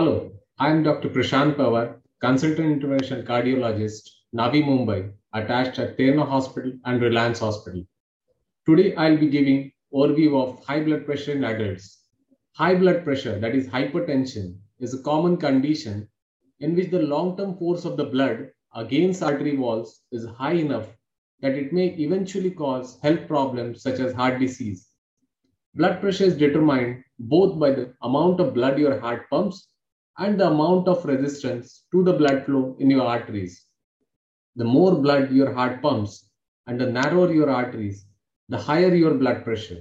Hello, I am Dr. Prashant Pawar, consultant intervention cardiologist, Navi Mumbai, attached at Terna Hospital and Reliance Hospital. Today, I'll be giving overview of high blood pressure in adults. High blood pressure, that is hypertension, is a common condition in which the long-term force of the blood against artery walls is high enough that it may eventually cause health problems such as heart disease. Blood pressure is determined both by the amount of blood your heart pumps and the amount of resistance to the blood flow in your arteries. The more blood your heart pumps and the narrower your arteries, the higher your blood pressure.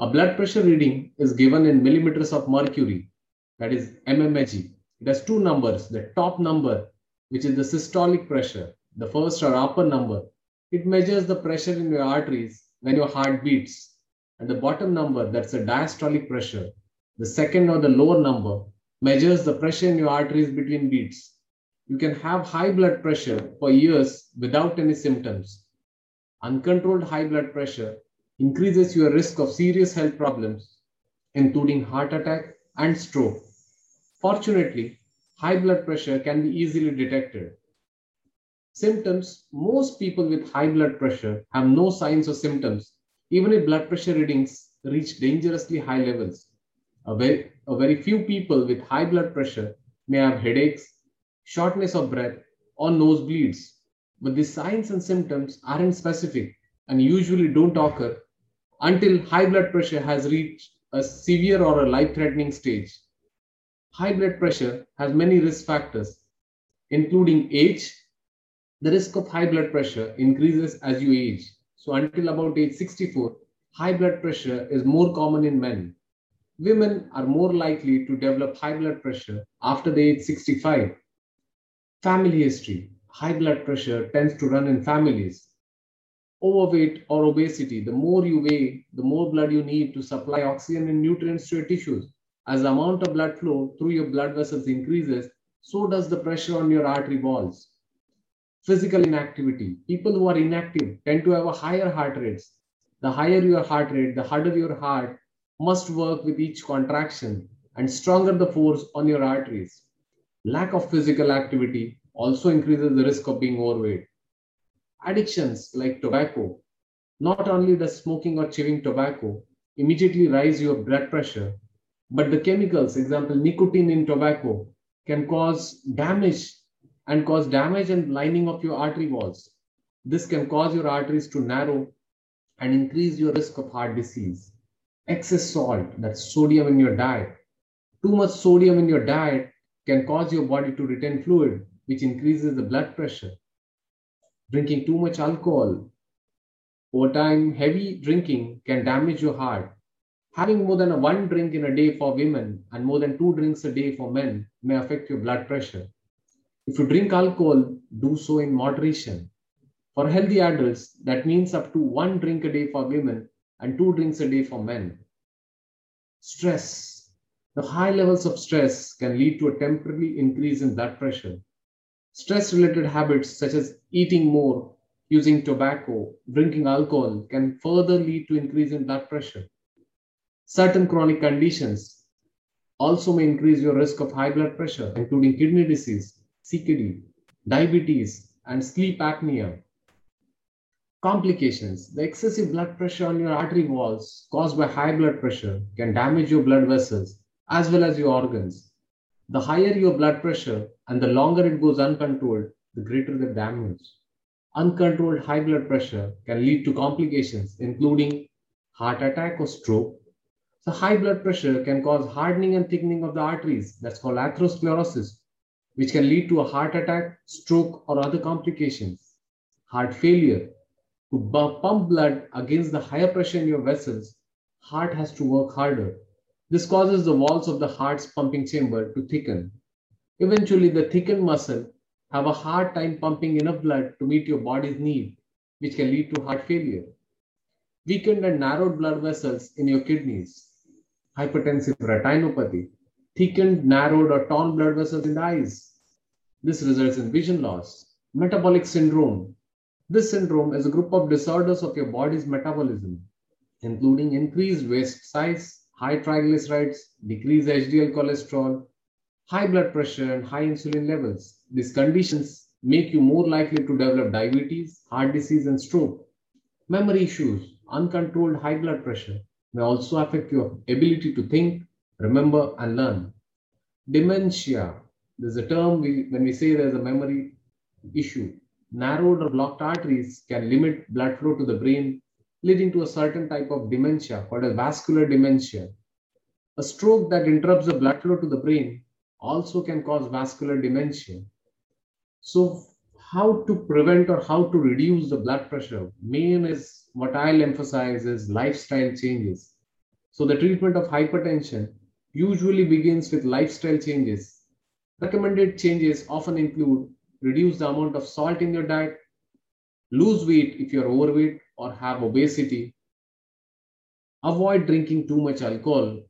A blood pressure reading is given in millimeters of mercury, that is mmHg. It has two numbers. The top number, which is the systolic pressure, the first or upper number, it measures the pressure in your arteries when your heart beats. And the bottom number, that's the diastolic pressure. The second or the lower number measures the pressure in your arteries between beats. You can have high blood pressure for years without any symptoms. Uncontrolled high blood pressure increases your risk of serious health problems, including heart attack and stroke. Fortunately, high blood pressure can be easily detected. Symptoms Most people with high blood pressure have no signs or symptoms, even if blood pressure readings reach dangerously high levels. A very, a very few people with high blood pressure may have headaches, shortness of breath, or nosebleeds, but the signs and symptoms aren't specific and usually don't occur until high blood pressure has reached a severe or a life threatening stage. High blood pressure has many risk factors, including age. The risk of high blood pressure increases as you age. So, until about age 64, high blood pressure is more common in men. Women are more likely to develop high blood pressure after the age 65. Family history high blood pressure tends to run in families. Overweight or obesity, the more you weigh, the more blood you need to supply oxygen and nutrients to your tissues. As the amount of blood flow through your blood vessels increases, so does the pressure on your artery walls. Physical inactivity. People who are inactive tend to have a higher heart rates. The higher your heart rate, the harder your heart must work with each contraction and stronger the force on your arteries. Lack of physical activity also increases the risk of being overweight. Addictions like tobacco, not only does smoking or chewing tobacco immediately raise your blood pressure, but the chemicals, example, nicotine in tobacco, can cause damage and cause damage and lining of your artery walls. This can cause your arteries to narrow and increase your risk of heart disease. Excess salt, that's sodium in your diet. Too much sodium in your diet can cause your body to retain fluid, which increases the blood pressure. Drinking too much alcohol. Over time, heavy drinking can damage your heart. Having more than one drink in a day for women and more than two drinks a day for men may affect your blood pressure. If you drink alcohol, do so in moderation. For healthy adults, that means up to one drink a day for women and two drinks a day for men. Stress. The high levels of stress can lead to a temporary increase in blood pressure. Stress related habits such as eating more, using tobacco, drinking alcohol can further lead to increase in blood pressure. Certain chronic conditions also may increase your risk of high blood pressure, including kidney disease, CKD, diabetes, and sleep apnea. Complications. The excessive blood pressure on your artery walls caused by high blood pressure can damage your blood vessels as well as your organs. The higher your blood pressure and the longer it goes uncontrolled, the greater the damage. Uncontrolled high blood pressure can lead to complications, including heart attack or stroke. So, high blood pressure can cause hardening and thickening of the arteries, that's called atherosclerosis, which can lead to a heart attack, stroke, or other complications. Heart failure, to pump blood against the higher pressure in your vessels, heart has to work harder. This causes the walls of the heart's pumping chamber to thicken. Eventually, the thickened muscle have a hard time pumping enough blood to meet your body's need, which can lead to heart failure. Weakened and narrowed blood vessels in your kidneys, hypertensive retinopathy, thickened, narrowed, or torn blood vessels in the eyes. This results in vision loss. Metabolic syndrome, this syndrome is a group of disorders of your body's metabolism, including increased waist size, high triglycerides, decreased HDL cholesterol, high blood pressure and high insulin levels. These conditions make you more likely to develop diabetes, heart disease, and stroke. Memory issues, uncontrolled high blood pressure may also affect your ability to think, remember, and learn. Dementia, there's a term we, when we say there's a memory issue. Narrowed or blocked arteries can limit blood flow to the brain, leading to a certain type of dementia called a vascular dementia. A stroke that interrupts the blood flow to the brain also can cause vascular dementia. So, how to prevent or how to reduce the blood pressure? Main is what I'll emphasize is lifestyle changes. So, the treatment of hypertension usually begins with lifestyle changes. Recommended changes often include reduce the amount of salt in your diet, lose weight if you're overweight or have obesity, avoid drinking too much alcohol,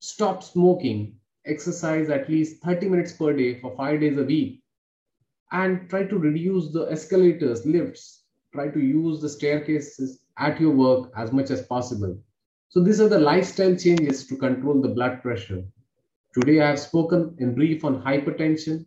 stop smoking, exercise at least 30 minutes per day for five days a week, and try to reduce the escalators, lifts, try to use the staircases at your work as much as possible. So, these are the lifestyle changes to control the blood pressure. Today, I have spoken in brief on hypertension.